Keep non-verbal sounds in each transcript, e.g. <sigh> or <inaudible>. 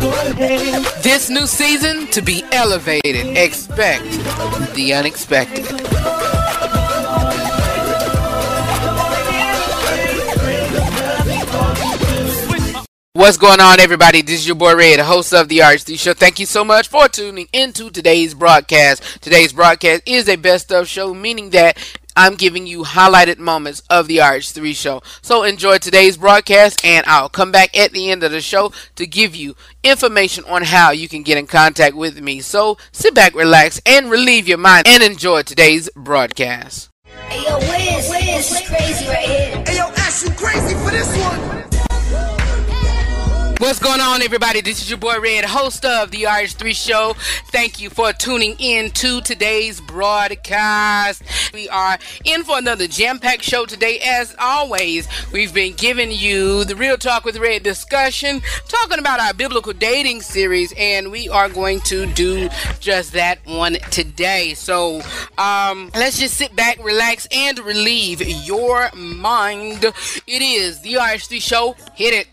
This new season to be elevated. Expect the unexpected. What's going on, everybody? This is your boy Redd, host of the RH3 Show. Thank you so much for tuning into today's broadcast. Today's broadcast is a best of show, meaning that I'm giving you highlighted moments of the RH3 show. So enjoy today's broadcast, and I'll come back at the end of the show to give you information on how you can get in contact with me. So sit back, relax, and relieve your mind and enjoy today's broadcast. Hey yo, Wiz, Wiz, crazy right here. Hey yo, Ash, you crazy for this one? What's going on, everybody? This is your boy Redd, host of the RH3 Show. Thank you for tuning in to today's broadcast. We are in for another jam-packed show today. As always, we've been giving you the Real Talk with Redd discussion, talking about our biblical dating series, and we are going to do just that one today. So, um, let's just sit back, relax, and relieve your mind. It is the RH3 Show. Hit it.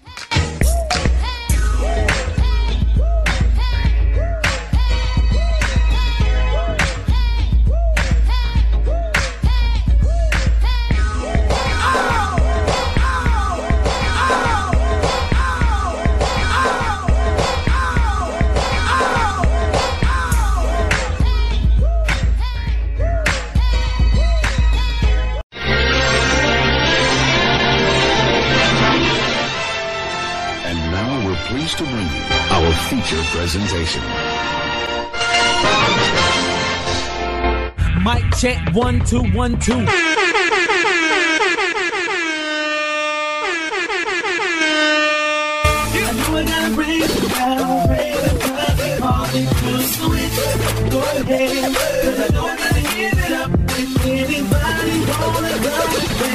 To bring you our feature presentation. Mic check one two one two.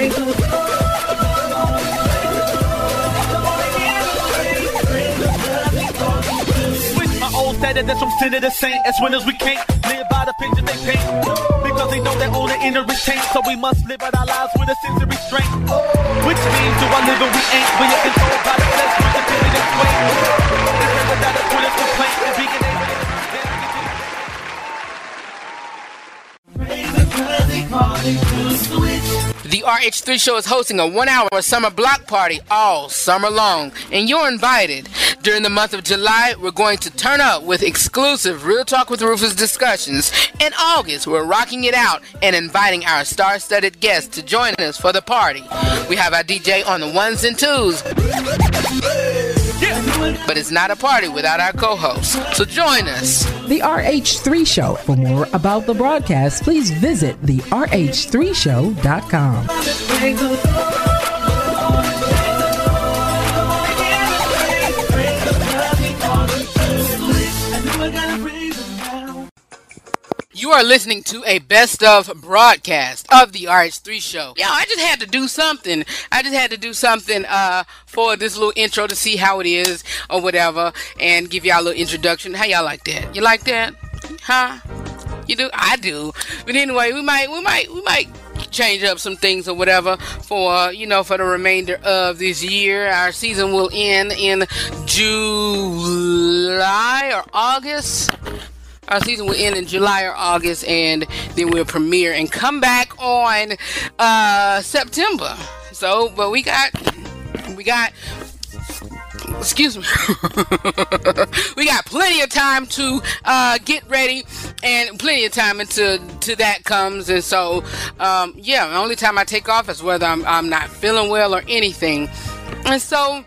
Knew Status that's from sin to the saint. As winners we can't live by the picture they paint. Because they know that all the inner is taint. So we must live out our lives with a sense of restraint. Which means do I live and we ain't. We are controlled by the flesh cause they call it to switch. The RH3 show is hosting a one hour summer block party all summer long, and you're invited. During the month of July, we're going to turn up with exclusive Real Talk with Rufus discussions. In August, we're rocking it out and inviting our star studded guests to join us for the party. We have our DJ on the ones and twos, but it's not a party without our co hosts. So join us. The RH3 Show. For more about the broadcast, please visit the RH3Show.com. You are listening to a best of broadcast of the RH3 show. Yeah, I just had to do something. I just had to do something uh, for this little intro to see how it is or whatever and give y'all a little introduction. How y'all like that? You like that? Huh? You do? I do. But anyway, we might we might we might change up some things or whatever for you know for the remainder of this year. Our season will end in July or August. Our season will end in July or August, and then we'll premiere and come back on uh, September. So, but we got, we got, excuse me, <laughs> we got plenty of time to uh, get ready, and plenty of time until to that comes. And so, um, yeah, the only time I take off is whether I'm I'm not feeling well or anything. And so,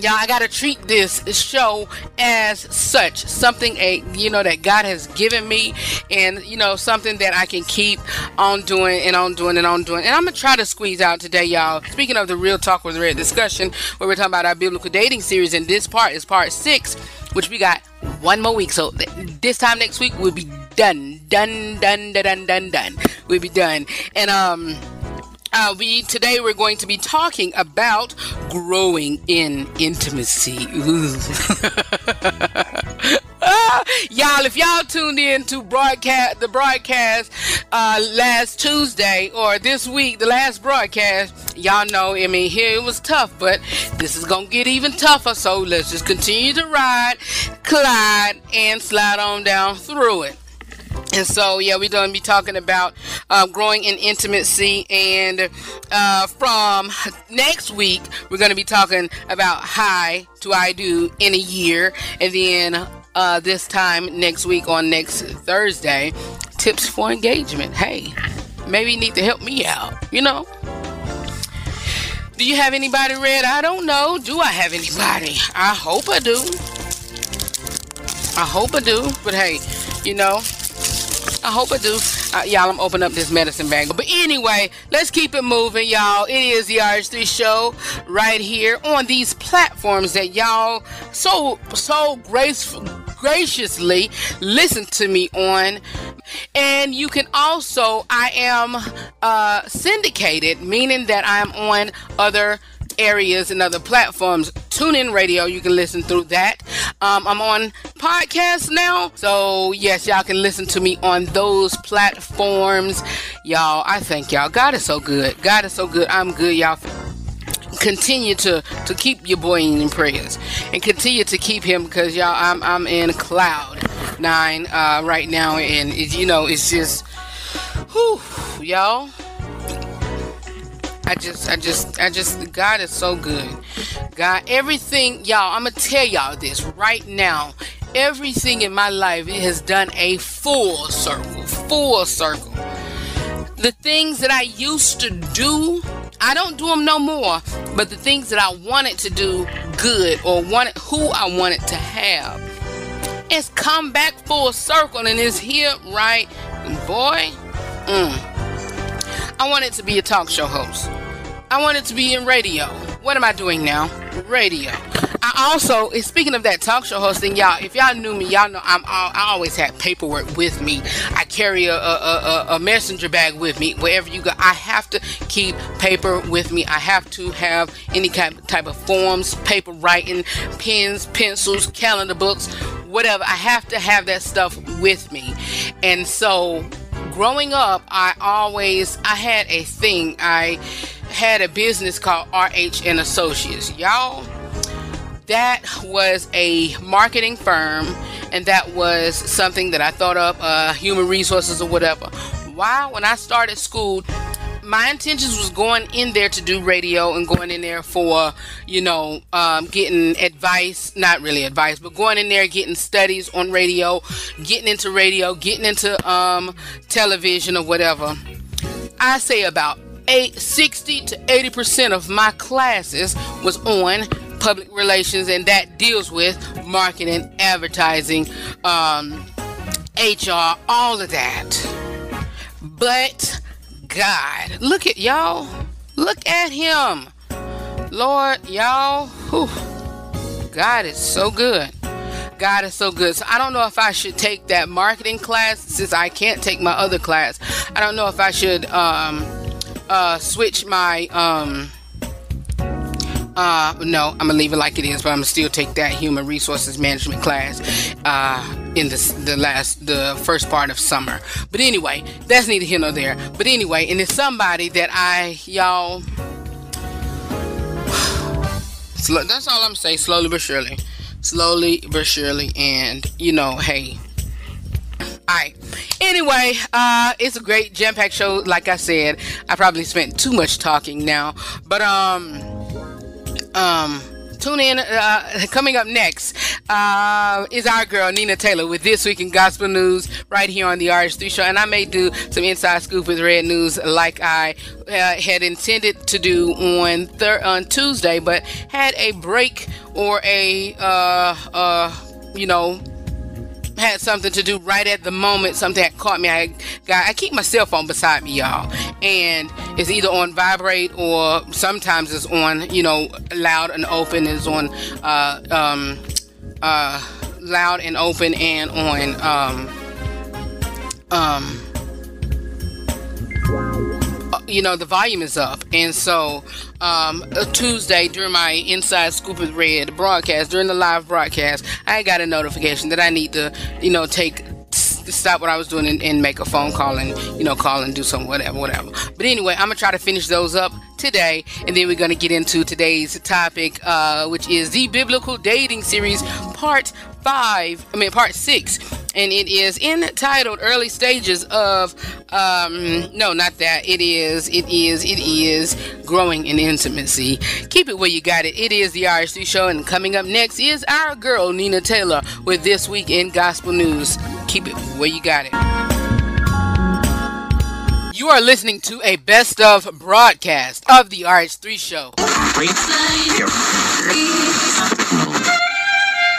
Y'all, I gotta treat this show as such something a you know that God has given me, and you know something that I can keep on doing and on doing and on doing. And I'm gonna try to squeeze out today, y'all. Speaking of the real talk with Redd discussion, where we're talking about our biblical dating series, and this part is part six, which we got one more week. So th- this time next week we'll be done, done, done, done, done, done, done. We'll be done, and um. Uh, we today we're going to be talking about growing in intimacy. Ooh. <laughs> y'all, if y'all tuned in to broadcast the broadcast uh, last Tuesday or this week, the last broadcast, y'all know. I mean, here it was tough, but this is gonna get even tougher. So let's just continue to ride, glide, and slide on down through it. And so, yeah, we're going to be talking about uh, growing in intimacy. And uh, from next week, we're going to be talking about hi to I do in a year. And then uh, this time next week on next Thursday, tips for engagement. Hey, maybe you need to help me out, you know? Do you have anybody read? I don't know. Do I have anybody? I hope I do. I hope I do. But hey, you know, I hope I do. Uh, y'all, I'm opening up this medicine bag. But anyway, let's keep it moving, y'all. It is the RH3 show right here on these platforms that y'all so so graceful graciously listen to me on. And you can also, I am uh, syndicated, meaning that I'm on other areas and other platforms. TuneIn radio, you can listen through that. Um, I'm on podcasts now, so yes, y'all can listen to me on those platforms. Y'all, I thank y'all. God is so good. God is so good. I'm good, y'all continue to to keep your boy in prayers and continue to keep him because y'all I'm I'm in cloud nine uh, right now and it, you know it's just whew, y'all I just I just I just God is so good God everything y'all I'm gonna tell y'all this right now everything in my life it has done a full circle full circle the things that I used to do I don't do them no more. But the things that I wanted to do good or wanted who I wanted to have, it's come back full circle and it's here right, boy. Mm. I wanted to be a talk show host. I wanted to be in radio. What am I doing now? Radio. I also, eh, speaking of that talk show hosting, y'all, if y'all knew me, y'all know I'm all, I always had paperwork with me. I carry a, a, a, a messenger bag with me wherever you go. I have to keep paper with me. I have to have any kind type of forms, paper writing, pens, pencils, calendar books, whatever. I have to have that stuff with me. And so growing up, I always I had a thing. I had a business called RH and Associates. Y'all that was a marketing firm and that was something that I thought of, uh, human resources or whatever. Why? When I started school, my intentions was going in there to do radio and going in there for, you know, um, getting advice, not really advice, but going in there, getting studies on radio, getting into radio, getting into um, television or whatever. I say about eight, 60 to 80% of my classes was on public relations, and that deals with marketing, advertising, um, HR, all of that. But God, look at y'all. Look at Him. Lord, y'all. Whew, God is so good. God is so good. So I don't know if I should take that marketing class since I can't take my other class. I don't know if I should um, uh, switch my um, uh, no, I'm gonna leave it like it is, but I'm gonna still take that human resources management class uh, in the the last the first part of summer. But anyway, that's neither here nor there. But anyway, and it's somebody that I y'all. <sighs> That's all I'm saying. Slowly but surely, slowly but surely, and you know, hey. Alright. Anyway, uh, it's a great jam-packed show. Like I said, I probably spent too much talking now, but um um, tune in. Uh, coming up next uh, is our girl Nina Taylor with this week in gospel news right here on the RH3 show, and I may do some inside scoop with Redd News like I uh, had intended to do on thir- on Tuesday, but had a break or a uh, uh, you know had something to do right at the moment, something that caught me. I got I keep my cell phone beside me, y'all, and it's either on vibrate or sometimes it's on, you know, loud and open. It's on uh, um, uh, loud and open and on um, um, you know the volume is up and so um tuesday during my inside scoop with Redd broadcast during the live broadcast i got a notification that i need to you know take stop what I was doing and, and, make a phone call and you know call and do some whatever whatever. But anyway, I'm gonna try to finish those up today, and then we're gonna get into today's topic, uh, which is the biblical dating series part five. I mean part six, and it is entitled "Early Stages of." Um, no, not that. It is. It is. It is growing in intimacy. Keep it where you got it. It is the RH3 show, and coming up next is our girl Nina Taylor with this week in gospel news. Keep it where you got it. You are listening to a best of broadcast of the RH3 show.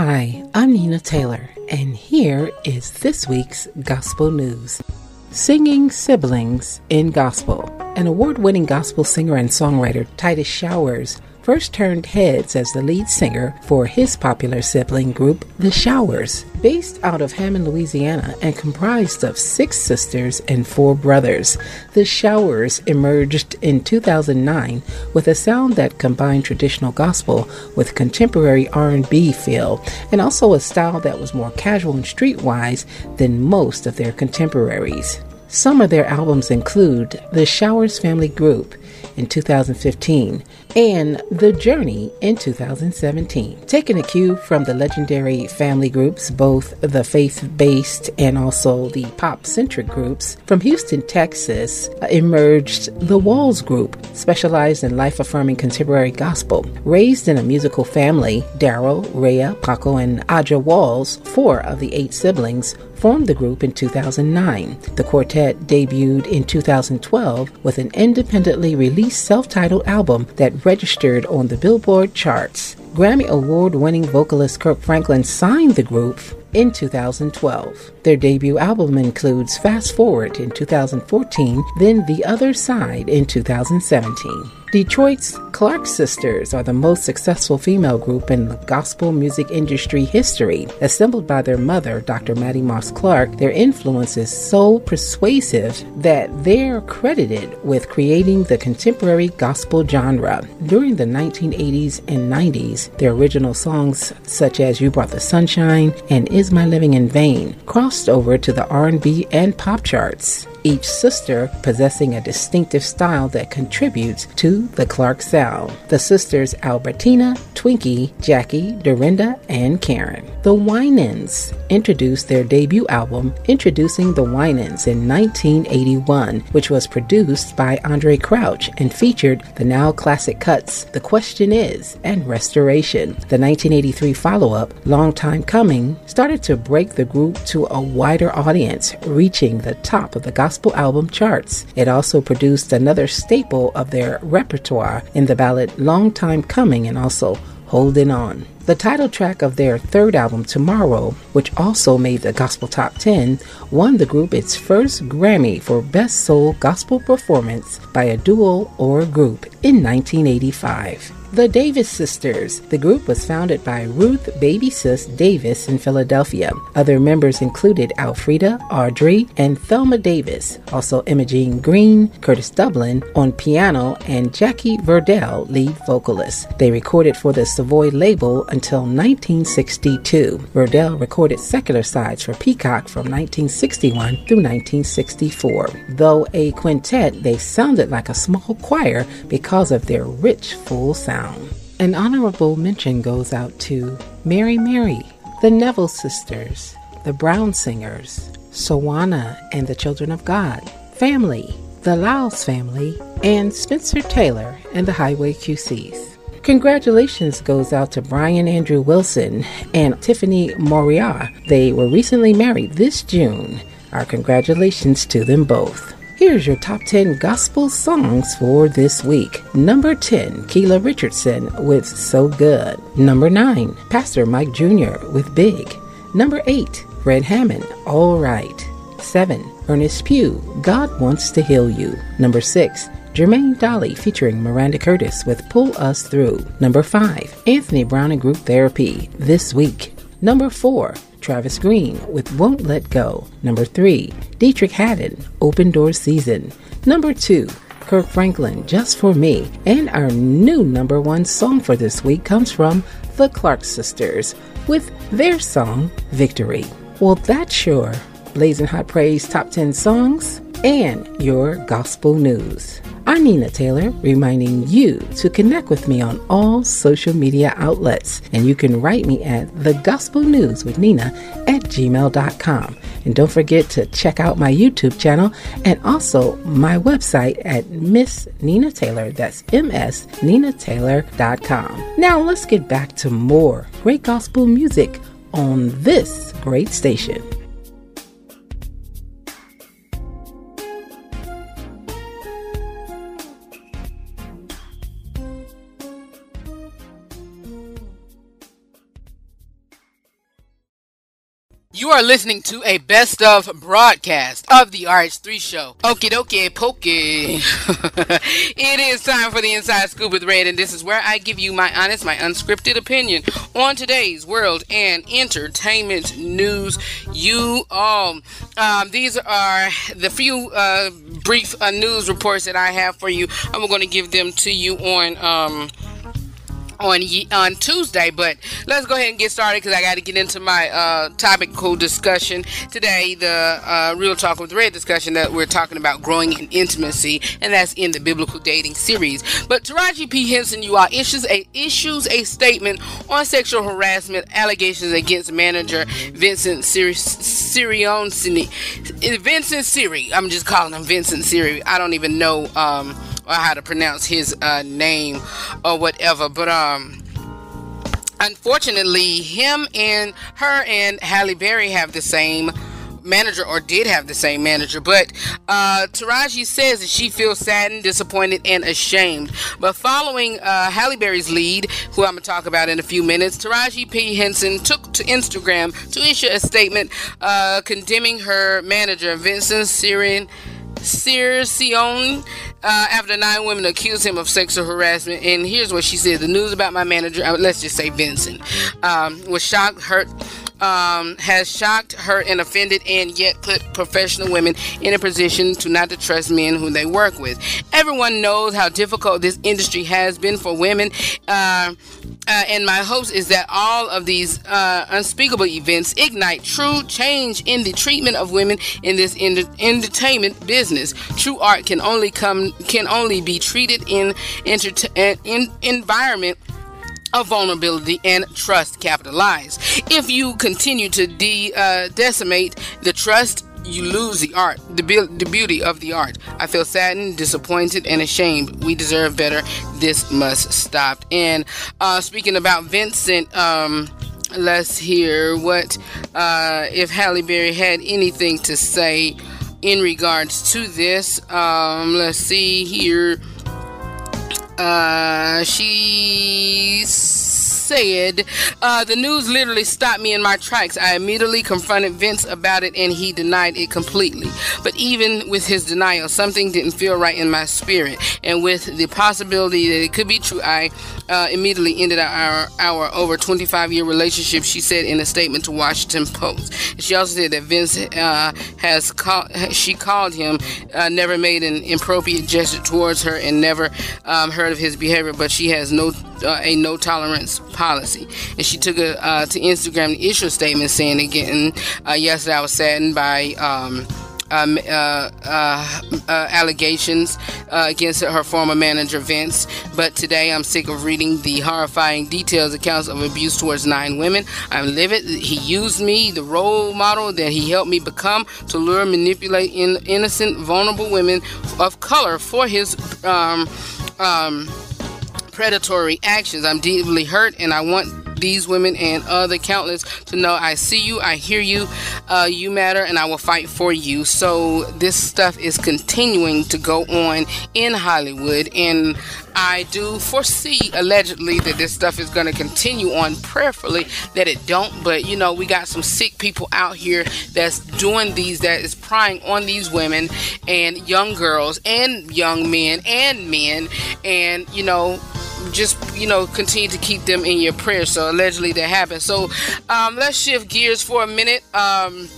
Hi, I'm Nina Taylor, and here is this week's Gospel News. Singing Siblings in Gospel. An award winning gospel singer and songwriter, Titus Showers, first turned heads as the lead singer for his popular sibling group, The Showers. Based out of Hammond, Louisiana, and comprised of six sisters and four brothers, The Showers emerged in 2009 with a sound that combined traditional gospel with contemporary R&B feel, and also a style that was more casual and streetwise than most of their contemporaries. Some of their albums include The Showers Family Group in 2015 and The Journey in 2017. Taking a cue from the legendary family groups, both the faith based and also the pop centric groups, from Houston, Texas, uh, emerged the Walls Group, specialized in life affirming contemporary gospel. Raised in a musical family, Darrel, Rhea, Paco, and Ahjah Walls, four of the eight siblings, formed the group in 2009. The quartet debuted in 2012 with an independently released self titled album that registered on the Billboard charts. Grammy Award winning vocalist Kirk Franklin signed the group in 2012. Their debut album includes Fast Forward in 2014, then The Other Side in 2017. Detroit's Clark Sisters are the most successful female group in the gospel music industry history. Assembled by their mother, Dr. Mattie Moss Clark, their influence is so persuasive that they're credited with creating the contemporary gospel genre. During the 1980s and 90s, their original songs such as You Brought the Sunshine and Is My Living in Vain crossed over to the R&B and pop charts each sister possessing a distinctive style that contributes to the Clark sound. The sisters Albertina, Twinkie, Jackie, Dorinda, and Karen. The Winans introduced their debut album, Introducing the Winans, in 1981, which was produced by Andraé Crouch and featured the now classic cuts The Question Is and Restoration. The 1983 follow up, Long Time Coming, started to break the group to a wider audience, reaching the top of the gospel album charts. It also produced another staple of their repertoire in the ballad Long Time Coming and also Holding On. The title track of their third album, Tomorrow, which also made the Gospel Top 10, won the group its first Grammy for Best Soul Gospel Performance by a Duo or Group in 1985. The Davis Sisters. The group was founded by Ruth Baby Sis Davis in Philadelphia. Other members included Alfreda, Audrey, and Thelma Davis, also Imogene Greene, Curtis Dublin on piano, and Jackie Verdell, lead vocalist. They recorded for the Savoy label until 1962. Verdell recorded secular sides for Peacock from 1961 through 1964. Though a quintet, they sounded like a small choir because of their rich, full sound. An honorable mention goes out to Mary Mary, the Neville Sisters, the Brown Singers, Sawana and the Children of God, Family, the Lyles Family, and Spencer Taylor and the Highway QCs. Congratulations goes out to Brian Andrew Wilson and Tiffany Moriah. They were recently married this June. Our congratulations to them both. Here's your top 10 gospel songs for this week. Number 10, Keela Richardson with So Good. Number 9, Pastor Mike Jr. with Big. Number 8, Red Hammond, All Right. 7, Ernest Pugh, God Wants to Heal You. Number 6, Jermaine Dolly featuring Maranda Curtis with Pull Us Through. Number 5, Anthony Brown and Group Therapy, This Week. Number 4, Travis Greene with Won't Let Go. Number 3, Deitrick Haddon, Open Door Season. Number 2, Kirk Franklin, Just For Me. And our new number one song for this week comes from the Clark Sisters with their song, Victory. Well, that's sure Blazing Hot Praise Top 10 Songs and your gospel news. I'm Nina Taylor, reminding you to connect with me on all social media outlets. And you can write me at the Gospel News with Nina at gmail.com. And don't forget to check out my YouTube channel and also my website at Miss Nina Taylor. That's msninataylor.com. Now let's get back to more great gospel music on this great station. You are listening to a best of broadcast of the RH3 show. Okie dokie pokey. <laughs> it is time for the Inside Scoop with Redd, and this is where I give you my honest, my unscripted opinion on today's world and entertainment news. You all, um, these are the few uh, brief uh, news reports that I have for you. I'm going to give them to you on. Um, on on Tuesday. But let's go ahead and get started because I got to get into my uh, topical discussion today. The uh, Real Talk with Redd discussion that we're talking about growing in intimacy, and that's in the biblical dating series. But Taraji P Henson, you are issues a issues a statement on sexual harassment allegations against manager Vincent Siri- Sirion Vincent Siri. I'm just calling him Vincent Siri. I don't even know. Um, or how to pronounce his uh, name or whatever. But um, unfortunately, him and her and Halle Berry have the same manager or did have the same manager but uh, Taraji says that she feels saddened disappointed and ashamed but following uh, Halle Berry's lead who I'm gonna talk about in a few minutes Taraji P Henson took to Instagram to issue a statement uh, condemning her manager Vincent Syrian Sion uh, after nine women accused him of sexual harassment. And here's what she said: The news about my manager, uh, let's just say Vincent, um, was shocked, hurt, um, has shocked, hurt, and offended, and yet put professional women in a position to not to trust men who they work with. Everyone knows how difficult this industry has been for women, uh, uh, and my hopes is that all of these uh, unspeakable events ignite true change in the treatment of women in this entertainment business. True art can only come can only be treated in enter- in environment of vulnerability and trust capitalized. If you continue to de- uh, decimate the trust, you lose the art, the, be- the beauty of the art. I feel saddened, disappointed, and ashamed. We deserve better. This must stop. And uh, speaking about Vincent, um, let's hear what uh, if Halle Berry had anything to say in regards to this. Um, let's see here. Uh, she said, uh, The news literally stopped me in my tracks. I immediately confronted Vince about it and he denied it completely. But even with his denial, something didn't feel right in my spirit. And with the possibility that it could be true, I uh, immediately ended our, our over 25 year relationship, she said in a statement to Washington Post. She also said that Vince uh, has called, she called him, uh, never made an inappropriate gesture towards her, and never um, heard of his behavior, but she has no uh, a no tolerance policy. And she took a, uh, to Instagram the issue a statement saying again, uh, yesterday I was saddened by. Um, um, uh, uh, uh, allegations uh, against her former manager Vince. But today I'm sick of reading the horrifying details accounts of abuse towards nine women. I'm livid. He used me, the role model that he helped me become, to lure, manipulate in, innocent, vulnerable women of color for his. Um, um, predatory actions. I'm deeply hurt and I want these women and other countless to know I see you, I hear you, uh, you matter, and I will fight for you. So this stuff is continuing to go on in Hollywood, and I do foresee allegedly that this stuff is going to continue on prayerfully that it don't but you know we got some sick people out here that's doing these that is prying on these women and young girls and young men and men and you know just you know continue to keep them in your prayers. So allegedly that happened. So um, let's shift gears for a minute um,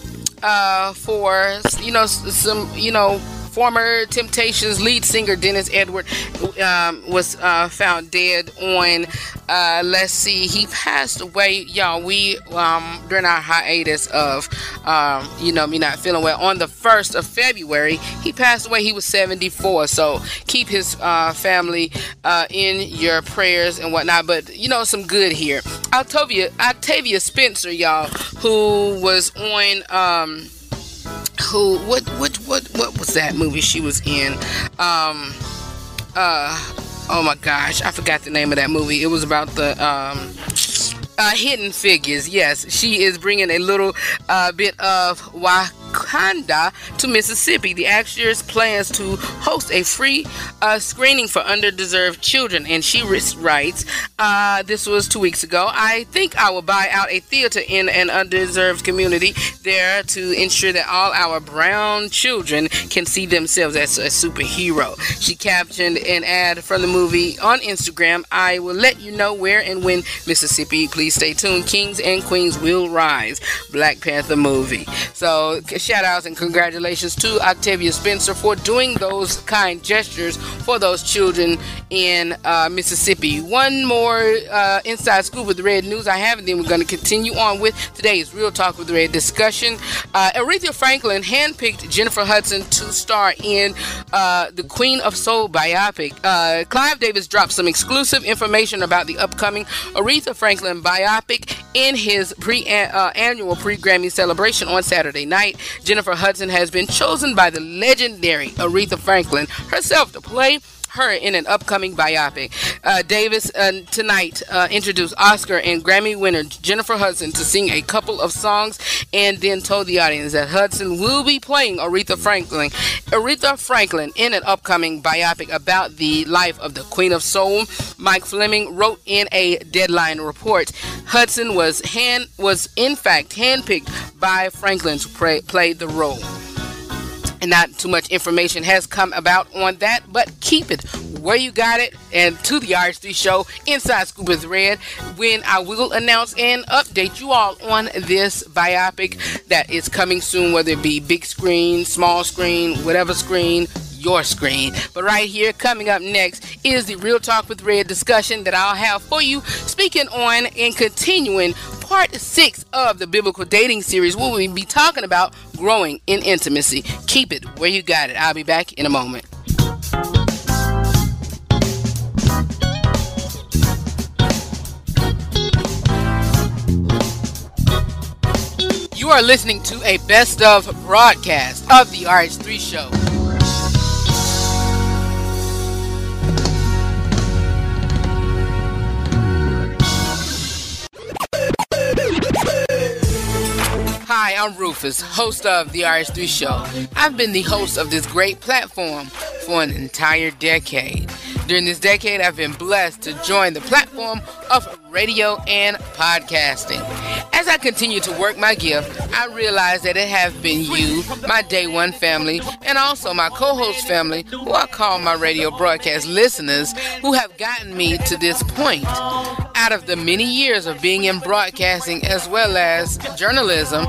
uh, for you know some you know former Temptations lead singer Dennis Edward um, was uh, found dead on. Uh, let's see, he passed away, y'all. We um, during our hiatus of um, you know me not feeling well on the first of February, he passed away. He was 74. So keep his uh, family uh, in your prayers and whatnot. But you know some good here. Octavia Octavia Spencer, y'all, who was on. Um, who what what what what was that movie she was in? Um uh oh my gosh i forgot the name of that movie. It was about the um uh, Hidden Figures, yes, she is bringing a little uh, bit of Wakanda to Mississippi. The actress plans to host a free uh, screening for underdeserved children, and she writes, uh, "This was two weeks ago. I think I will buy out a theater in an underdeserved community there to ensure that all our brown children can see themselves as a superhero." She captioned an ad from the movie on Instagram. I will let you know where and when Mississippi. Please stay tuned. Kings and Queens will rise. Black Panther movie. So shout outs and congratulations to Octavia Spencer for doing those kind gestures for those children in uh, Mississippi. One more uh, inside scoop with Redd News I have, and then we're going to continue on with today's Real Talk with Redd discussion. Uh, Aretha Franklin handpicked Jennifer Hudson to star in uh, the Queen of Soul biopic. Uh, Clive Davis dropped some exclusive information about the upcoming Aretha Franklin biopic in his pre uh, annual pre Grammy celebration on Saturday night. Jennifer Hudson has been chosen by the legendary Aretha Franklin herself to play her in an upcoming biopic. Uh, Davis uh, tonight uh, introduced Oscar and Grammy winner Jennifer Hudson to sing a couple of songs and then told the audience that Hudson will be playing Aretha Franklin. Aretha Franklin in an upcoming biopic about the life of the Queen of Soul. Mike Fleming wrote in a deadline report. Hudson was hand was in fact handpicked by Franklin to play, play the role and not too much information has come about on that, but keep it where you got it and to the RH3 show inside Scoop with Redd when I will announce and update you all on this biopic that is coming soon, whether it be big screen, small screen, whatever screen, your screen. But right here, coming up next, is the Real Talk with Redd discussion that I'll have for you, speaking on and continuing part six of the biblical dating series, where we'll be talking about growing in intimacy. Keep it where you got it. I'll be back in a moment. You are listening to a best of broadcast of the RH3 show. Hi, I'm Rufus, host of the RH3 Show. I've been the host of this great platform for an entire decade. During this decade, I've been blessed to join the platform of radio and podcasting. As I continue to work my gift, I realize that it has been you, my day one family, and also my co-host family, who I call my radio broadcast listeners, who have gotten me to this point. Out of the many years of being in broadcasting as well as journalism,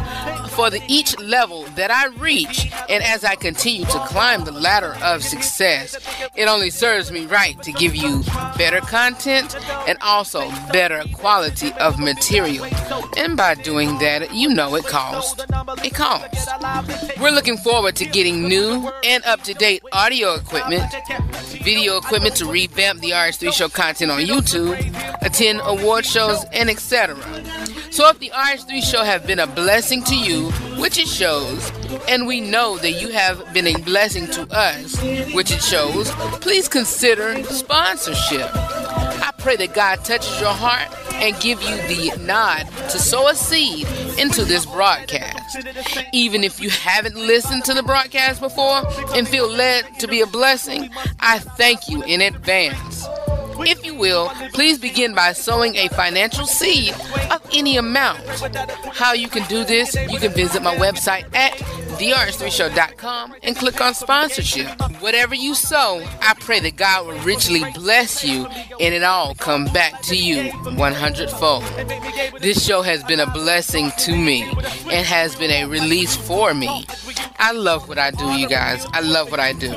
for the each level that I reach, and as I continue to climb the ladder of success, it only serves me right to give you better content and also better quality of material. And by doing that, you know it costs. It costs. We're looking forward to getting new and up to date audio equipment, video equipment to revamp the RH3 show content on YouTube, attend award shows, and etc. So if the RH3 show have been a blessing to you, which it shows, and we know that you have been a blessing to us, which it shows, please consider sponsorship. I pray that God touches your heart and give you the nod to sow a seed into this broadcast. Even if you haven't listened to the broadcast before and feel led to be a blessing, I thank you in advance. If you will, please begin by sowing a financial seed of any amount. How you can do this, you can visit my website at therh3show.com and click on sponsorship. Whatever you sow, I pray that God will richly bless you and it all come back to you 100 fold. This show has been a blessing to me and has been a release for me. I love what I do, you guys. I love what I do.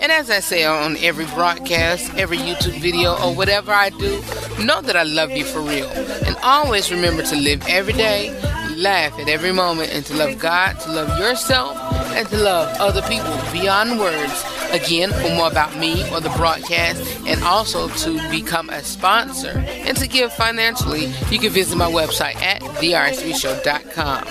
And as I say on every broadcast, every YouTube video, or whatever I do, know that I love you for real. And always remember to live every day, laugh at every moment, and to love God, to love yourself, and to love other people beyond words. Again, for more about me or the broadcast, and also to become a sponsor and to give financially, you can visit my website at therh3show.com.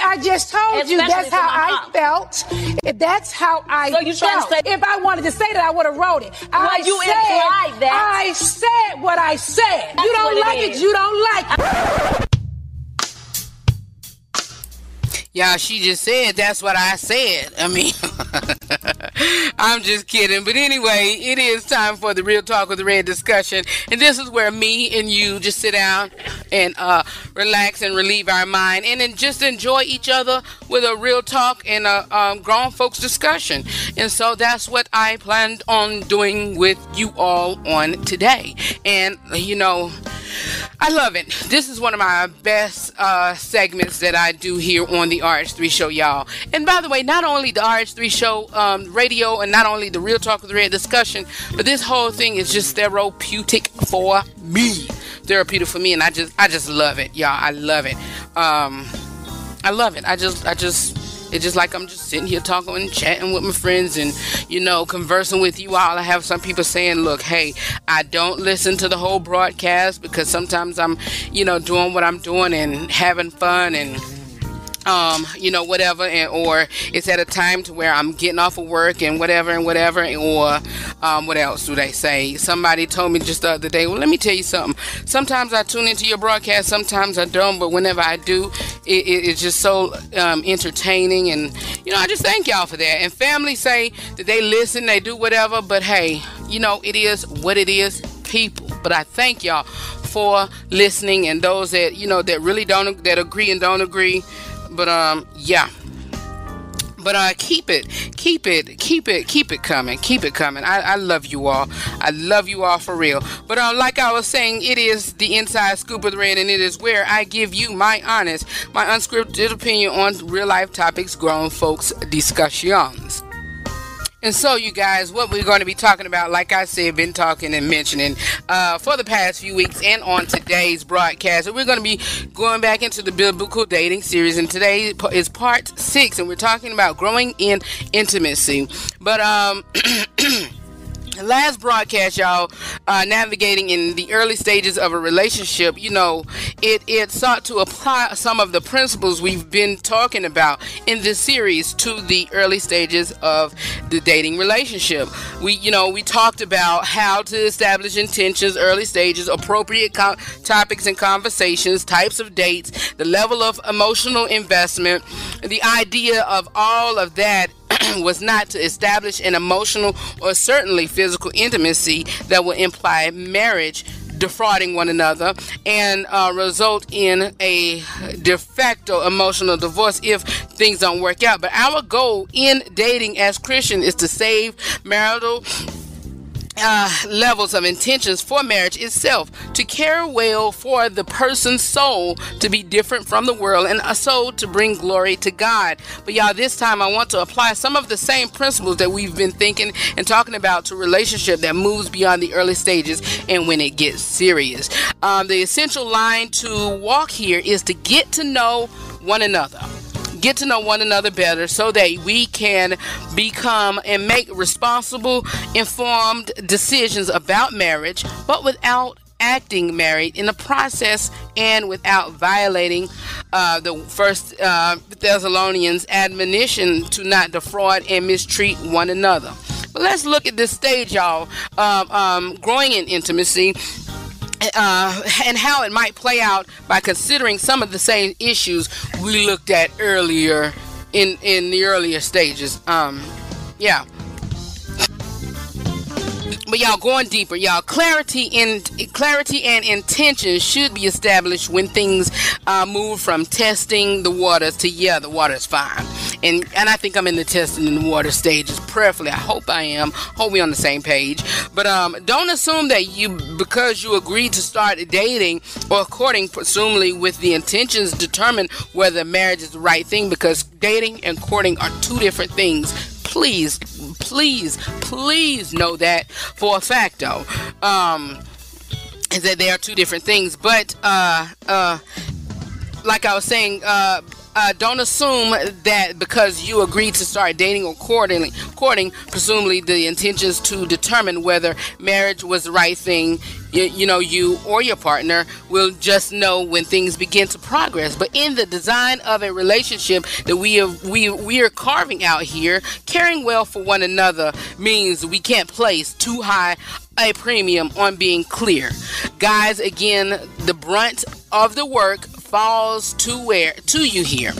I just told you, that's how I felt. If That's how I So you felt. say- if I wanted to say that, I would have wrote it. I you said, implied that. I said what I said. That's you don't like it it, you don't like it. Y'all, she just said that's what I said. I mean, <laughs> I'm just kidding. But anyway, it is time for the Real Talk with the Redd discussion. And this is where me and you just sit down and uh, relax and relieve our mind and then just enjoy each other with a real talk and a um, grown folks discussion. And so that's what I planned on doing with you all on today. And, you know, I love it. This is one of my best uh, segments that I do here on the RH3 show, y'all. And by the way, not only the RH3 show um, radio and not only the Real Talk with Redd discussion, but this whole thing is just therapeutic for me. Therapeutic for me, and I just, I just love it, y'all. I love it. Um, I love it. I just, I just, it's just like I'm just sitting here talking and chatting with my friends and, you know, conversing with you all. I have some people saying, look, hey, I don't listen to the whole broadcast because sometimes I'm, you know, doing what I'm doing and having fun and, um, you know, whatever, and or it's at a time to where I'm getting off of work and whatever and whatever, and, or um, what else do they say? Somebody told me just the other day. Well, let me tell you something. Sometimes I tune into your broadcast, sometimes I don't, but whenever I do, it, it, it's just so um, entertaining, and you know, I just thank y'all for that. And family say that they listen, they do whatever, but hey, you know, it is what it is, people. But I thank y'all for listening, and those that you know that really don't that agree and don't agree. But um, yeah. But uh, keep it, keep it, keep it, keep it coming, keep it coming. I, I love you all. I love you all for real. But uh, like I was saying, it is the inside scoop of the Redd, and it is where I give you my honest, my unscripted opinion on real life topics, grown folks discussions. And so, you guys, what we're going to be talking about, like I said, been talking and mentioning uh, for the past few weeks and on today's broadcast, we're going to be going back into the biblical dating series. And today is part six, and we're talking about growing in intimacy. But, um,. <clears throat> last broadcast y'all uh, navigating in the early stages of a relationship you know it it sought to apply some of the principles we've been talking about in this series to the early stages of the dating relationship. We you know we talked about how to establish intentions early stages appropriate topics and conversations types of dates the level of emotional investment the idea of all of that <clears throat> was not to establish an emotional or certainly physical intimacy that would imply marriage defrauding one another and uh, result in a de facto emotional divorce if things don't work out. But our goal in dating as Christian is to save marital uh, levels of intentions for marriage itself to care well for the person's soul to be different from the world and a soul to bring glory to God. But y'all, this time I want to apply some of the same principles that we've been thinking and talking about to relationship that moves beyond the early stages and when it gets serious. Um, the essential line to walk here is to get to know one another get to know one another better so that we can become and make responsible, informed decisions about marriage, but without acting married in the process and without violating uh, the first uh, Thessalonians admonition to not defraud and mistreat one another. But let's look at this stage, y'all, um, um, growing in intimacy. Uh, and how it might play out by considering some of the same issues we looked at earlier in in the earlier stages. Um, yeah. But y'all going deeper, y'all clarity in clarity and intention should be established when things uh, move from testing the waters to yeah, the water's fine. And and I think I'm in the testing in the water stages. Prayerfully, I hope I am. Hope we on the same page. But um, don't assume that you because you agreed to start dating or courting, presumably with the intentions determine whether marriage is the right thing. Because dating and courting are two different things please, please, please know that for a fact, though. Um, is that they are two different things. But uh, uh, like I was saying, uh, uh, don't assume that because you agreed to start dating or courting, presumably the intentions to determine whether marriage was the right thing. You, you know, you or your partner will just know when things begin to progress. But in the design of a relationship that we have, we we are carving out here, caring well for one another means we can't place too high a premium on being clear. Guys, again, the brunt of the work falls to where to you here.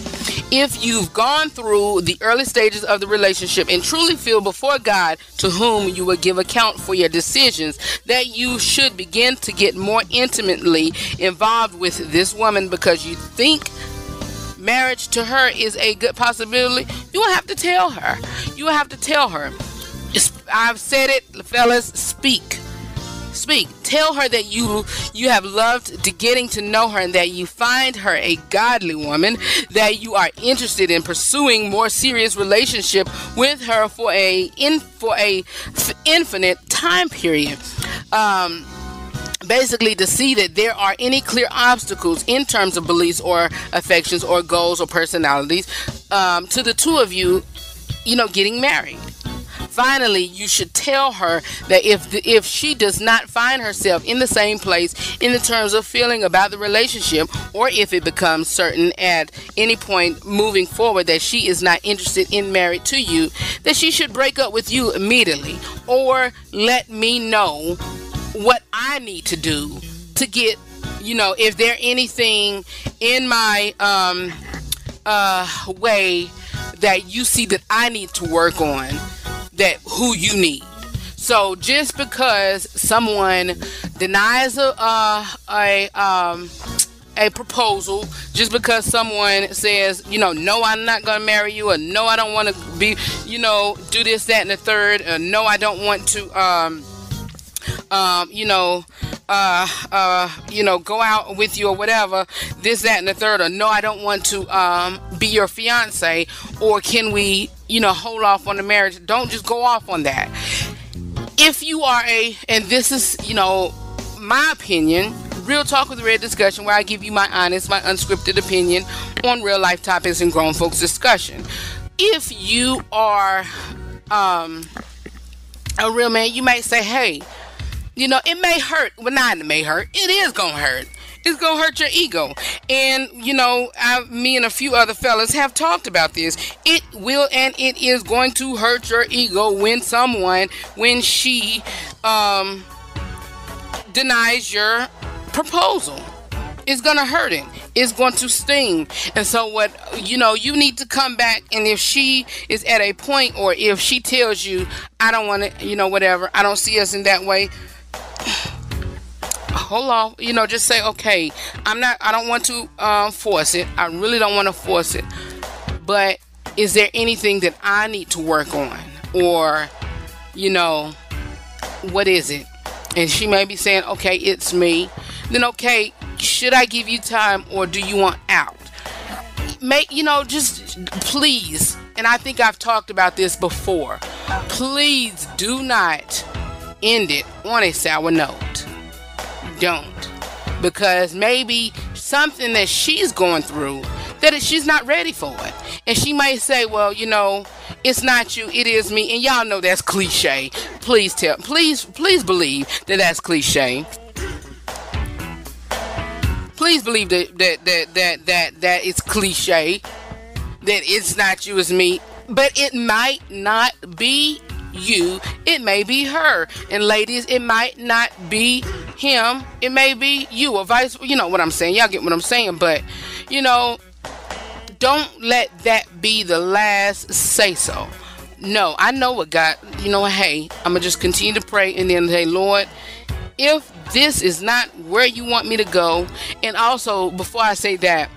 If you've gone through the early stages of the relationship and truly feel before God to whom you will give account for your decisions that you should begin to get more intimately involved with this woman because you think marriage to her is a good possibility, you will have to tell her. You will have to tell her. I've said it, fellas, speak speak. Tell her that you you have loved to getting to know her and that you find her a godly woman that you are interested in pursuing more serious relationship with her for a in for a infinite time period. Um basically to see that there are any clear obstacles in terms of beliefs or affections or goals or personalities um, to the two of you you know getting married finally you should tell her that if the, if she does not find herself in the same place in the terms of feeling about the relationship or if it becomes certain at any point moving forward that she is not interested in married to you that she should break up with you immediately. Or let me know what I need to do to get you know if there anything in my um uh way that you see that I need to work on that who you need. So just because someone denies a a um, a proposal, just because someone says, you know, no, I'm not gonna marry you, or no, I don't want to be, you know, do this, that, and the third, or no, I don't want to, um, um, you know, uh, uh, you know, go out with you or whatever, this, that, and the third, or no, I don't want to um, be your fiance, or can we, you know, hold off on the marriage? Don't just go off on that. If you are a, and this is, you know, my opinion, real talk with Redd discussion, where I give you my honest, my unscripted opinion on real life topics and grown folks discussion. If you are um, a real man, you might say, hey, you know, it may hurt. Well, not it may hurt. It is gonna hurt. It's gonna hurt your ego. And you know, I, me and a few other fellas have talked about this. It will and it is going to hurt your ego when someone, when she, um, denies your proposal. It's gonna hurt it. It's going to sting. And so what you know, you need to come back and if she is at a point or if she tells you, I don't want to, you know, whatever, I don't see us in that way, hold on you know just say okay i'm not i don't want to um, force it. I really don't want to force it. But is there anything that i need to work on? Or you know what is it? And she may be saying okay it's me. Then okay should i give you time or do you want out? Make you know just please and i think i've talked about this before. Please do not end it on a sour note. Don't. Because maybe something that she's going through that she's not ready for it. And she might say, well, you know, it's not you, it is me. And y'all know that's cliche. Please tell, please, please believe that that's cliche. please believe that that that that that that it's cliche that it's not you, it's me. But it might not be you, it may be her. And ladies, it might not be him, it may be you, or vice you know what I'm saying. Y'all get what I'm saying, but you know, don't let that be the last say so. No, I know what God, you know, hey, I'm gonna just continue to pray and then say, Lord, if this is not where you want me to go, and also before I say that,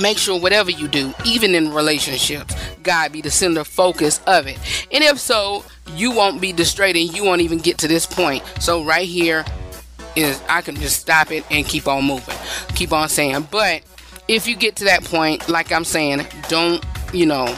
make sure whatever you do, even in relationships, God be the center focus of it. And if so, you won't be distracted and you won't even get to this point. So right here is I can just stop it and keep on moving. Keep on saying. But if you get to that point, like I'm saying, don't, you know,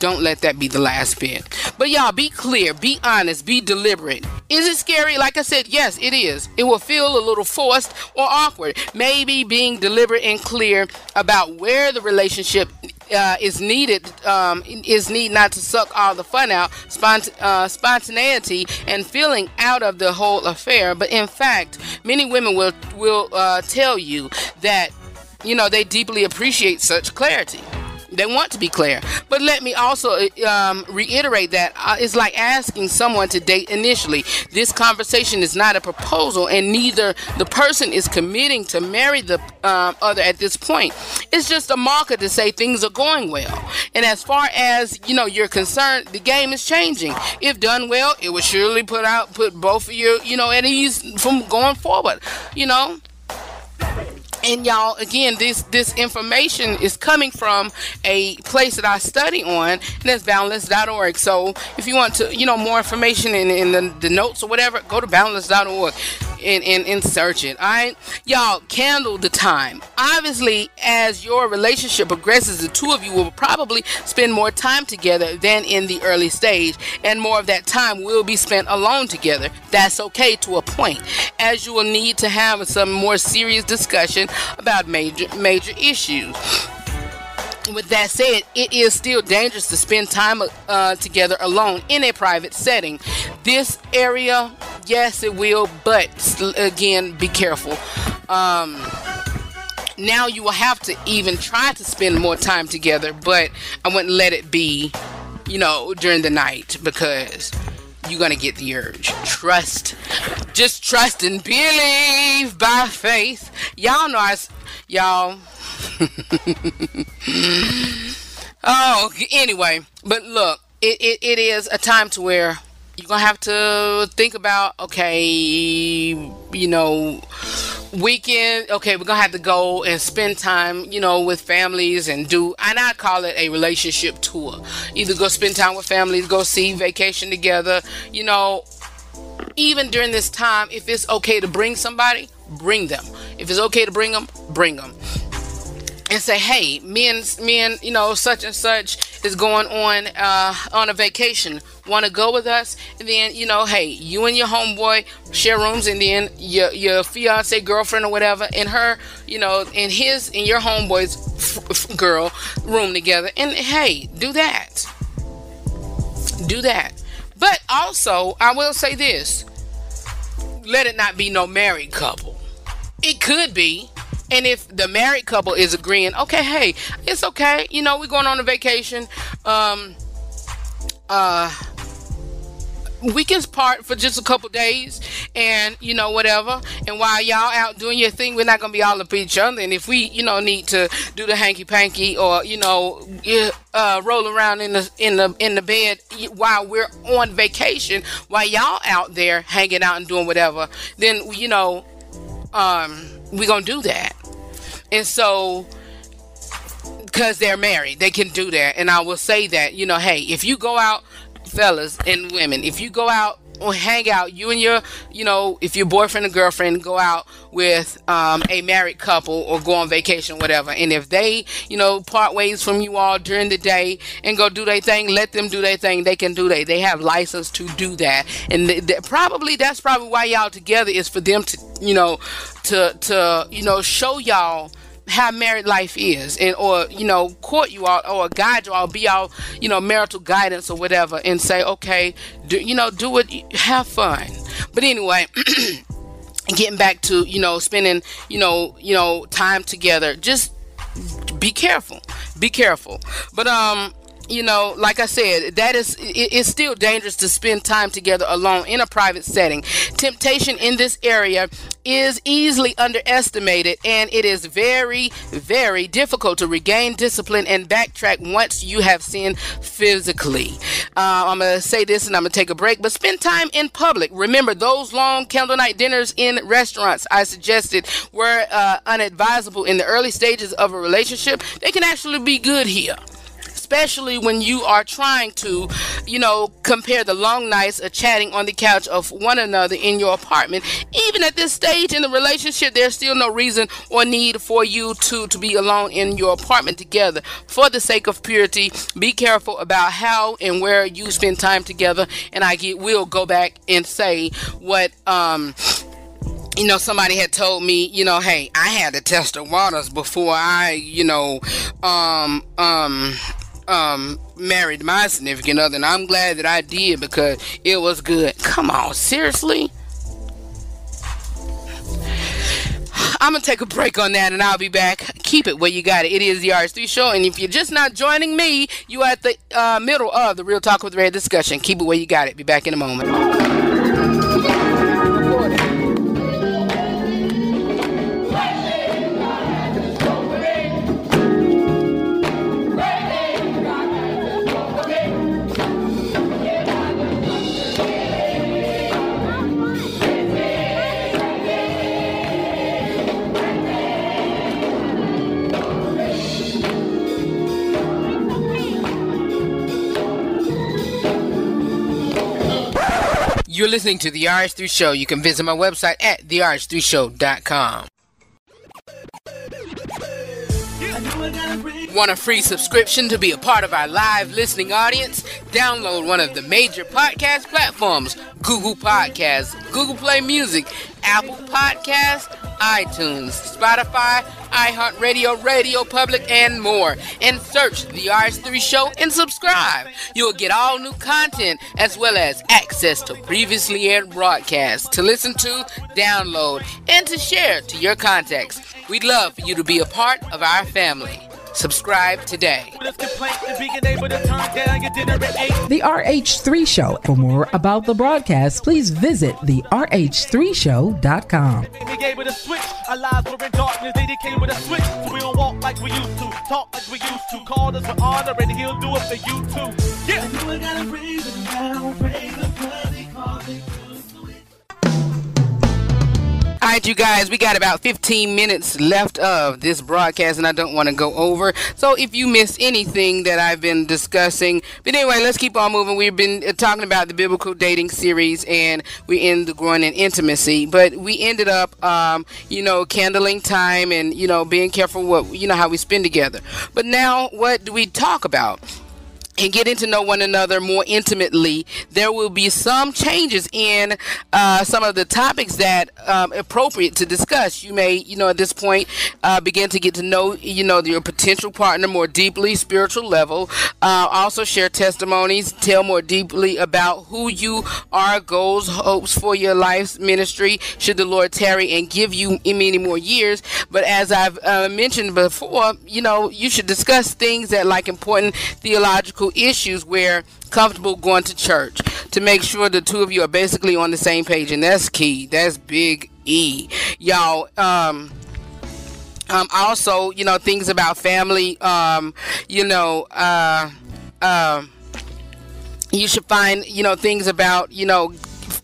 don't let that be the last bit. But y'all, be clear, be honest, be deliberate. Is it scary? Like I said, yes, it is. It will feel a little forced or awkward. Maybe being deliberate and clear about where the relationship uh, is needed um, is need not to suck all the fun out, spont- uh, spontaneity, and feeling out of the whole affair. But in fact, many women will will uh, tell you that you know they deeply appreciate such clarity. They want to be clear. But let me also um, reiterate that uh, it's like asking someone to date initially. This conversation is not a proposal, and neither the person is committing to marry the um, other at this point. It's just a marker to say things are going well. And as far as you know, you're concerned, the game is changing. If done well, it will surely put out put both of you, you know, at ease from going forward. You know and y'all again this this information is coming from a place that i study on and that's boundless.org so if you want to you know more information in, in the, the notes or whatever go to boundless.org and, and, and search it. All right? Y'all candle the time. Obviously as your relationship progresses the two of you will probably spend more time together than in the early stage and more of that time will be spent alone together. That's okay to a point. As you will need to have some more serious discussion about major major issues with that said, it is still dangerous to spend time uh, together alone in a private setting. This area, yes, it will, but again, be careful. Um, now you will have to even try to spend more time together, but I wouldn't let it be, you know, during the night because you're gonna get the urge. Trust, just trust and believe by faith. Y'all know I, y'all. <laughs> oh, anyway, but look, it, it, it is a time to where you're gonna have to think about okay, you know, weekend. Okay, we're gonna have to go and spend time, you know, with families and do. And I call it a relationship tour. Either go spend time with families, go see vacation together. You know, even during this time, if it's okay to bring somebody, bring them. If it's okay to bring them, bring them and say, "Hey, me and me and you know such and such is going on uh, on a vacation. Want to go with us?" And then you know, hey, you and your homeboy share rooms, and then your your fiance, girlfriend, or whatever, and her, you know, in his and your homeboy's f- f- girl room together. And hey, do that. Do that. But also, I will say this: let it not be no married couple. It could be and if the married couple is agreeing, okay, hey, it's okay. You know, we're going on a vacation. Um, uh, we can part for just a couple days and you know whatever and while y'all out doing your thing we're not gonna be all up each other and if we you know need to do the hanky panky or you know uh, roll around in the in the in the bed while we're on vacation while y'all out there hanging out and doing whatever then you know um we're gonna do that. And so because they're married they can do that. And i will say that you know hey if you go out fellas and women if you go out hang out you and your you know if your boyfriend or girlfriend go out with um, a married couple or go on vacation whatever. And if they you know part ways from you all during the day and go do their thing let them do their thing. They can do that. They have license to do that. And th- th- probably that's probably why y'all together is for them to you know to to you know show y'all how married life is and or you know court you all or guide you all be all you know marital guidance or whatever and say okay do you know do it have fun. But anyway <clears throat> getting back to you know spending you know you know time together just be careful be careful. But um you know like i said that is it, it's still dangerous to spend time together alone in a private setting. Temptation in this area is easily underestimated and it is very very difficult to regain discipline and backtrack once you have sinned physically. Uh, i'm gonna say this and i'm gonna take a break but spend time in public. Remember those long candle night dinners in restaurants i suggested were uh, unadvisable in the early stages of a relationship. They can actually be good here especially when you are trying to, you know, compare the long nights of chatting on the couch of one another in your apartment. Even at this stage in the relationship, there's still no reason or need for you to to be alone in your apartment together. For the sake of purity, be careful about how and where you spend time together. And I get, will go back and say what um you know, somebody had told me, you know, hey, I had to test the waters before I, you know, um, um, um, married my significant other, and I'm glad that I did because it was good. Come on, seriously? I'm gonna take a break on that and I'll be back. Keep it where you got it. It is the RH3 show, and if you're just not joining me, you are at the uh, middle of the Real Talk with Redd discussion. Keep it where you got it. Be back in a moment. You're listening to the RH3 Show. You can visit my website at therh3show.com. Want a free subscription to be a part of our live listening audience? Download one of the major podcast platforms Google Podcasts, Google Play Music, Apple Podcasts, iTunes, Spotify, iHeartRadio, Radio Public, and more. And search The RH3 Show and subscribe. You'll get all new content as well as access to previously aired broadcasts to listen to, download, and to share to your contacts. We'd love for you to be a part of our family. Subscribe today. The RH3 Show. For more about the broadcast, please visit the RH3Show.com. They gave it a switch. Our lives were in darkness. They came with a switch. So we don't walk like we used to. Talk like we used to. Call us with honor and he'll do it for you too. Yeah. All right, you guys, we got about 15 minutes left of this broadcast, and I don't want to go over. So if you missed anything that I've been discussing, but anyway, let's keep on moving. We've been uh, talking about the biblical dating series, and we end the growing in intimacy. But we ended up, um, you know, candling time, and you know, being careful what you know how we spend together. But now, what do we talk about? And getting to know one another more intimately, there will be some changes in uh, some of the topics that um, appropriate to discuss. You may, you know, at this point, uh, begin to get to know, you know, your potential partner more deeply, spiritual level. Uh, also share testimonies, tell more deeply about who you are, goals, hopes for your life's ministry. Should the Lord tarry and give you many more years, but as I've uh, mentioned before, you know, you should discuss things that like important theological issues where comfortable going to church to make sure the two of you are basically on the same page and that's key. That's big e. Y'all um um also you know things about family um you know uh um you should find you know things about you know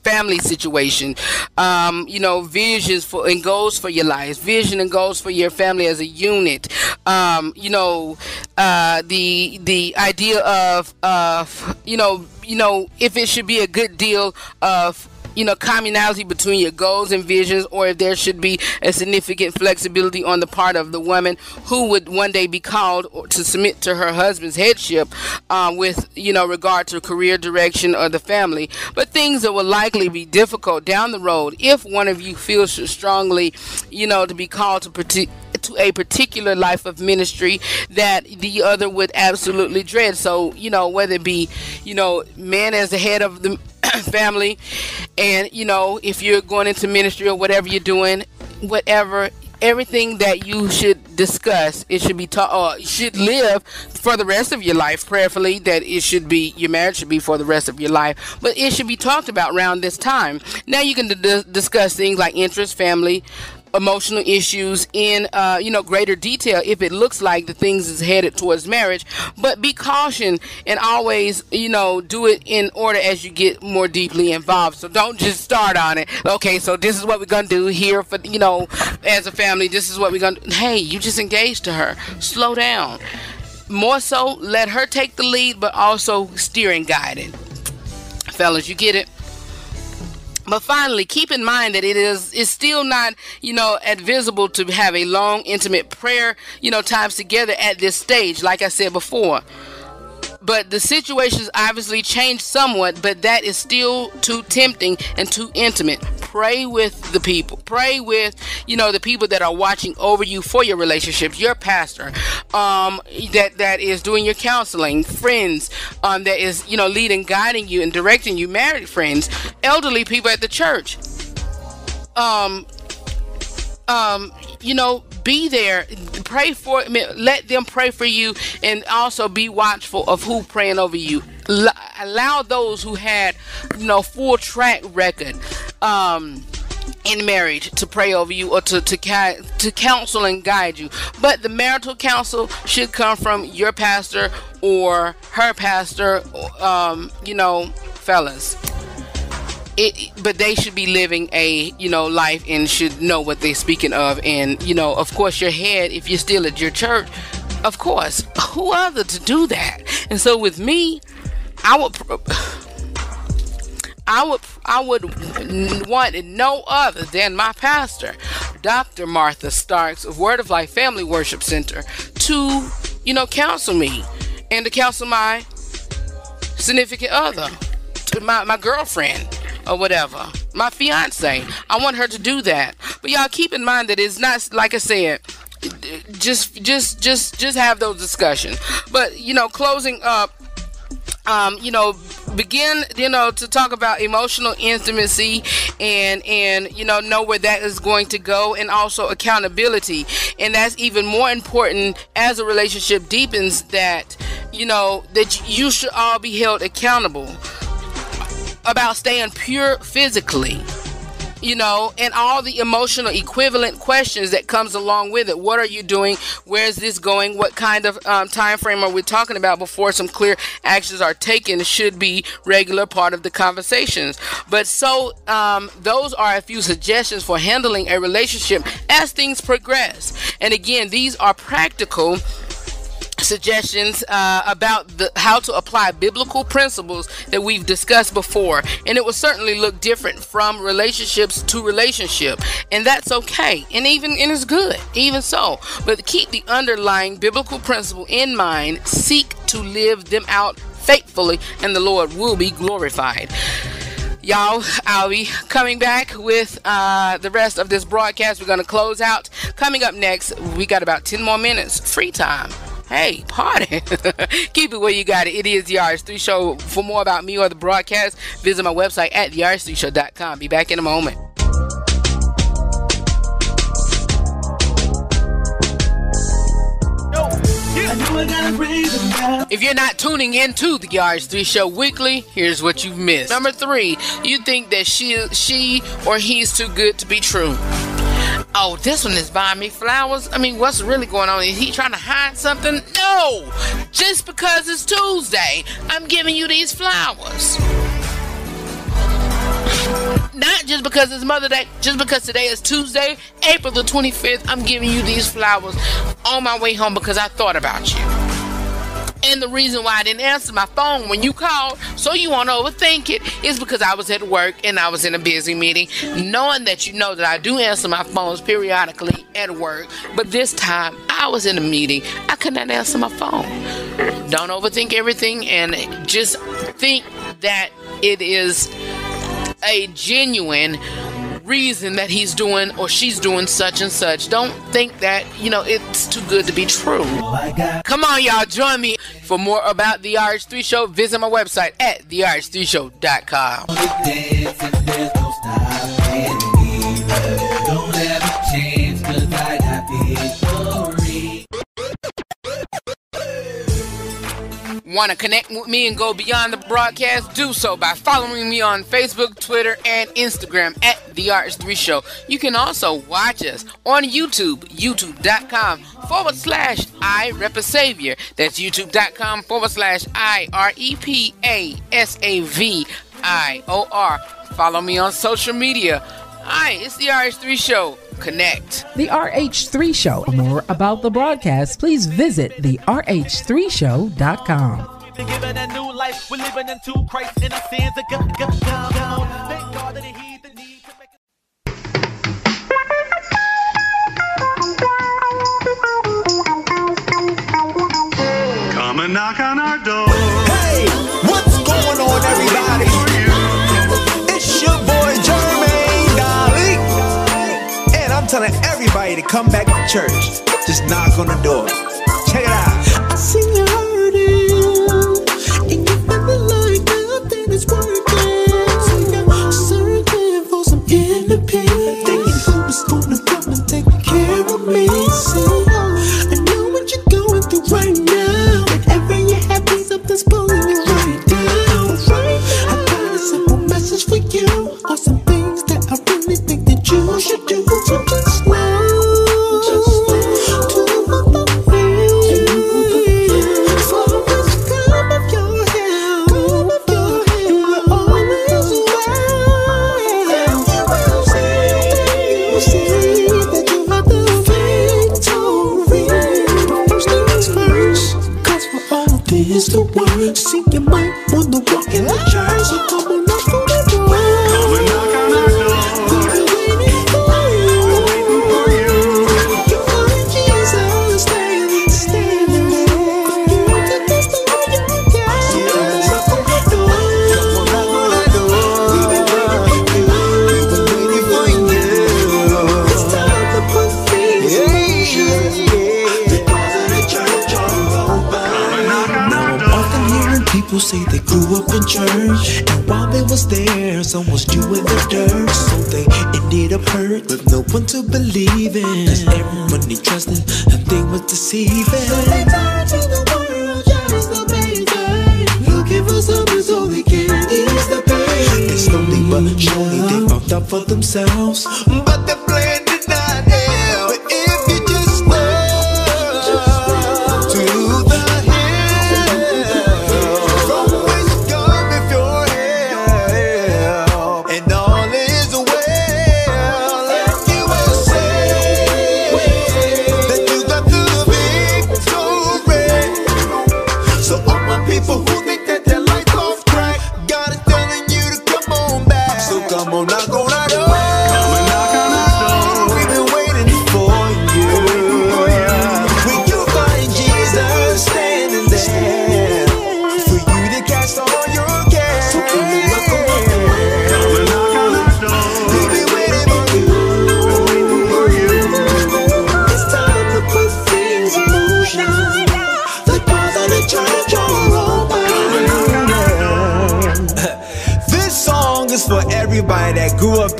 family situation. Um you know visions for and goals for your life. Vision and goals for your family as a unit. Um you know uh the the idea of of you know you know if it should be a good deal of you know commonality between your goals and visions or if there should be a significant flexibility on the part of the woman who would one day be called to submit to her husband's headship um, with you know regard to career direction or the family. But things that will likely be difficult down the road if one of you feels strongly you know to be called to to a particular life of ministry that the other would absolutely dread. So you know whether it be you know man as the head of the <coughs> family, and you know, if you're going into ministry or whatever you're doing, whatever everything that you should discuss it should be taught or should live for the rest of your life prayerfully that it should be your marriage should be for the rest of your life. But it should be talked about around this time. Now you can d- discuss things like interest family emotional issues in uh, you know greater detail if it looks like the things is headed towards marriage. But be caution and always you know do it in order as you get more deeply involved. So don't just start on it. Okay so this is what we're gonna do here for you know as a family. This is what we're gonna hey you just engaged to her. Slow down. More so let her take the lead but also steering it fellas you get it but finally, keep in mind that it is is still not, you know, advisable to have a long, intimate prayer, you know, times together at this stage, like I said before. But the situations obviously changed somewhat, but that is still too tempting and too intimate. Pray with the people. Pray with, you know, the people that are watching over you for your relationships, your pastor, um, that that is doing your counseling, friends, um, that is, you know, leading, guiding you and directing you, married friends, elderly people at the church. Um, um, you know, be there, pray for, let them pray for you, and also be watchful of who praying over you. Allow those who had, you know, full track record. Um, in marriage to pray over you or to to, to counsel and guide you but the marital counsel should come from your pastor or her pastor um, you know fellas it, but they should be living a you know life and should know what they're speaking of. And you know of course your head if you're still at your church of course who other to do that? And so with me i would i would i would want no other than my pastor dr martha starks of word of life family worship center to you know counsel me and to counsel my significant other to my, my girlfriend or whatever. My fiance. I want her to do that. But y'all keep in mind that it's not like I said just just just just have those discussions. But you know, closing up um, you know, begin, you know, to talk about emotional intimacy and and you know know where that is going to go, and also accountability, and that's even more important as a relationship deepens. That you know that you should all be held accountable about staying pure physically you know and all the emotional equivalent questions that comes along with it. What are you doing? Where's this going? What kind of um, time frame are we talking about before some clear actions are taken should be regular part of the conversations? But so um, those are a few suggestions for handling a relationship as things progress. And again these are practical suggestions uh, about the, how to apply biblical principles that we've discussed before. And it will certainly look different from relationships to relationship. And that's okay. And even and it's good. Even so. But keep the underlying biblical principle in mind. Seek to live them out faithfully and the lord will be glorified. Y'all i'll be coming back with uh, the rest of this broadcast. We're going to close out. Coming up next we got about 10 more minutes free time hey, party. <laughs> Keep it where you got it. It is the RH3 Show. For more about me or the broadcast, visit my website at therh3show.com. Be back in a moment. If you're not tuning into the RH3 Show weekly, here's what you've missed. Number three, you think that she, she or he's too good to be true oh, this one is buying me flowers. I mean, what's really going on? Is he trying to hide something? No! Just because it's Tuesday, I'm giving you these flowers. Not just because it's Mother Day, just because today is Tuesday, April the 25th, I'm giving you these flowers on my way home because I thought about you. And the reason why I didn't answer my phone when you called, so you won't overthink it, is because I was at work and I was in a busy meeting. Knowing that you know that I do answer my phones periodically at work, but this time I was in a meeting. I could not answer my phone. Don't overthink everything and just think that it is a genuine reason that he's doing or she's doing such and such. Don't think that, you know, it's too good to be true. Come on, y'all, join me for more about The RH3 Show. Visit my website at therh3show.com. Want to connect with me and go beyond the broadcast? Do so by following me on Facebook, Twitter, and Instagram at The RH3 Show. You can also watch us on YouTube, youtube.com forward slash I Rep a Savior. That's youtube.com forward slash I R E P A S A V I O R. Follow me on social media. Hi, it's The RH3 Show. Connect. The RH3 Show. For more about the broadcast, please visit therh3show.com. Been given a new life. We're living in two Christ in our sins. A gun, gun, gun, gun. Thank God that he the need to make Come and knock on our door. Hey, what's going on, everybody? Everybody to come back to church. Just knock on the door. Check it out. I see you hurting, and you feeling like nothing is working.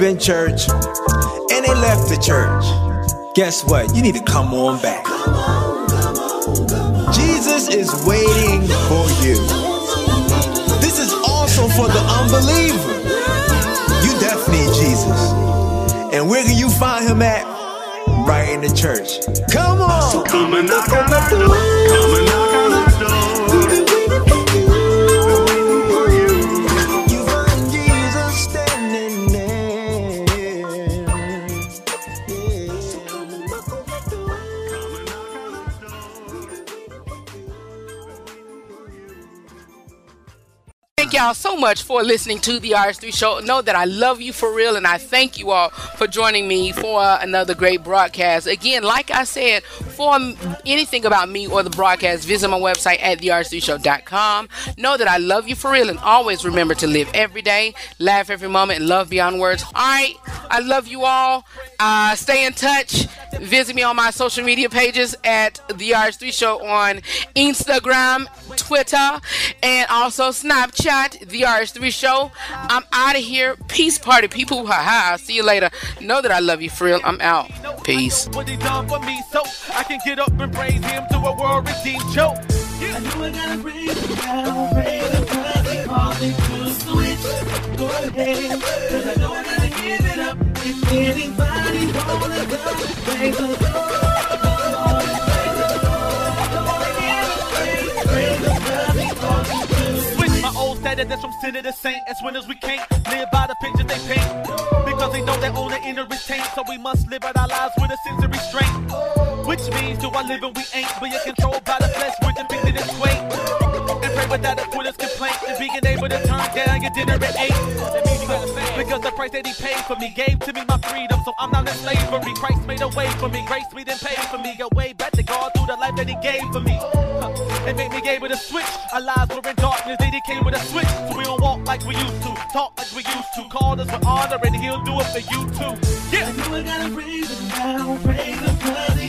In church and they left the church. Guess what? You need to come on back. Jesus is waiting for you. This is also for the unbeliever. You definitely need Jesus. And where can you find him at? Right in the church. Come on. Come and knock on our door. Come and knock on our door. Thank y'all so much for listening to the RH3 show. Know that I love you for real, and I thank you all for joining me for another great broadcast. Again, like I said, for anything about me or the broadcast, visit my website at therh3show.com. Know that I love you for real, and always remember to live every day, laugh every moment, and love beyond words. All right, I love you all. Uh, stay in touch. Visit me on my social media pages at the RH3 Show on Instagram, Twitter, and also Snapchat, the RH3 Show. I'm out of here. Peace party, people. Ha ha. See you later. Know that I love you, for real. I'm out. Peace. What he done for me, so I can get up and praise him to a world redeemed show. I know I gotta raise it down, raise it cause they call me to switch. Go ahead, cause I know I gotta give it up. If anybody wanna go, raise the Switch my old status that's from sinner to saint. As winners we can't live by the pictures they paint. Because they know that on the inner is. So we must live out our lives with a sense of restraint. Which means do I live and we ain't. But you're controlled by the flesh we're depicted in sway. And pray without a quitter's complaint. And being able to turn down your dinner at eight. Because the price that he paid for me gave to me my freedom. So I'm not in slavery. Christ made a way for me. Grace me then paid for me. A way back to God through the life that he gave for me. And made me able to switch. Our lives were in darkness. Then he came with a switch. So we don't walk like we used to. Talk like we used to. Call us with honor and he'll do it for you too. Yeah. I know I gotta raise it down, raise it cause they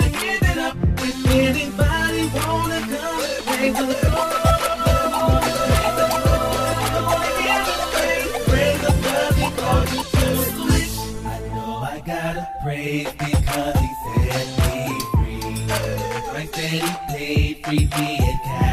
gotta because he set me free. Said he paid, freed me at Calvary.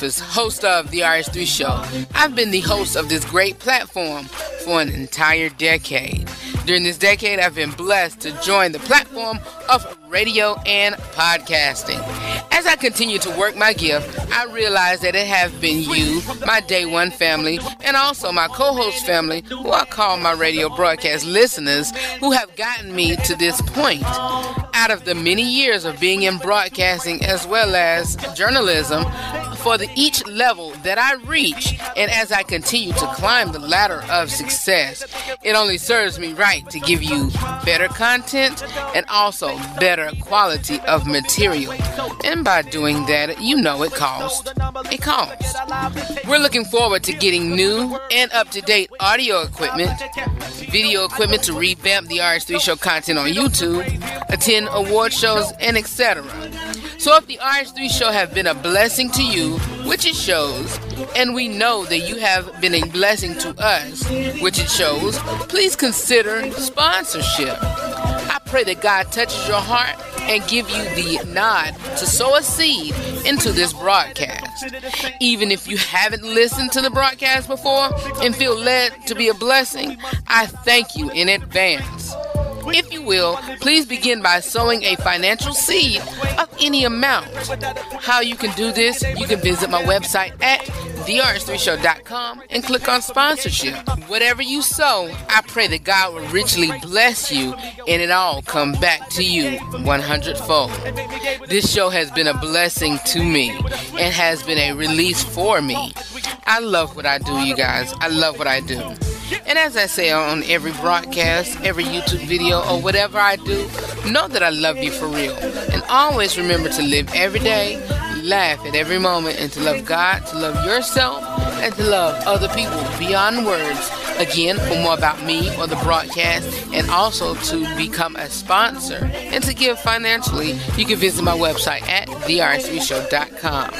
Host of the RH3 Show. I've been the host of this great platform for an entire decade. During this decade, I've been blessed to join the platform of radio and podcasting. As I continue to work my gift, I realize that it have been you, my day one family, and also my co-host family, who I call my radio broadcast listeners, who have gotten me to this point. Out of the many years of being in broadcasting as well as journalism, for the each level that I reach, and as I continue to climb the ladder of success, it only serves me right to give you better content and also better quality of material. And by doing that, you know it costs. It costs. We're looking forward to getting new and up to date audio equipment, video equipment to revamp the RH3 show content on YouTube, attend award shows, and etc. So if the RH3 show have been a blessing to you, which it shows, and we know that you have been a blessing to us, which it shows, please consider sponsorship. I pray that God touches your heart and give you the nod to sow a seed into this broadcast. Even if you haven't listened to the broadcast before and feel led to be a blessing, I thank you in advance. If you will, please begin by sowing a financial seed of any amount. How you can do this, you can visit my website at therh3show.com and click on sponsorship. Whatever you sow, I pray that God will richly bless you and it all come back to you 100 fold. This show has been a blessing to me and has been a release for me. I love what I do, you guys. I love what I do. And as I say on every broadcast, every YouTube video, or whatever I do, know that I love you for real. And always remember to live every day, laugh at every moment, and to love God, to love yourself, and to love other people beyond words. Again, for more about me or the broadcast, and also to become a sponsor and to give financially, you can visit my website at therh3show.com.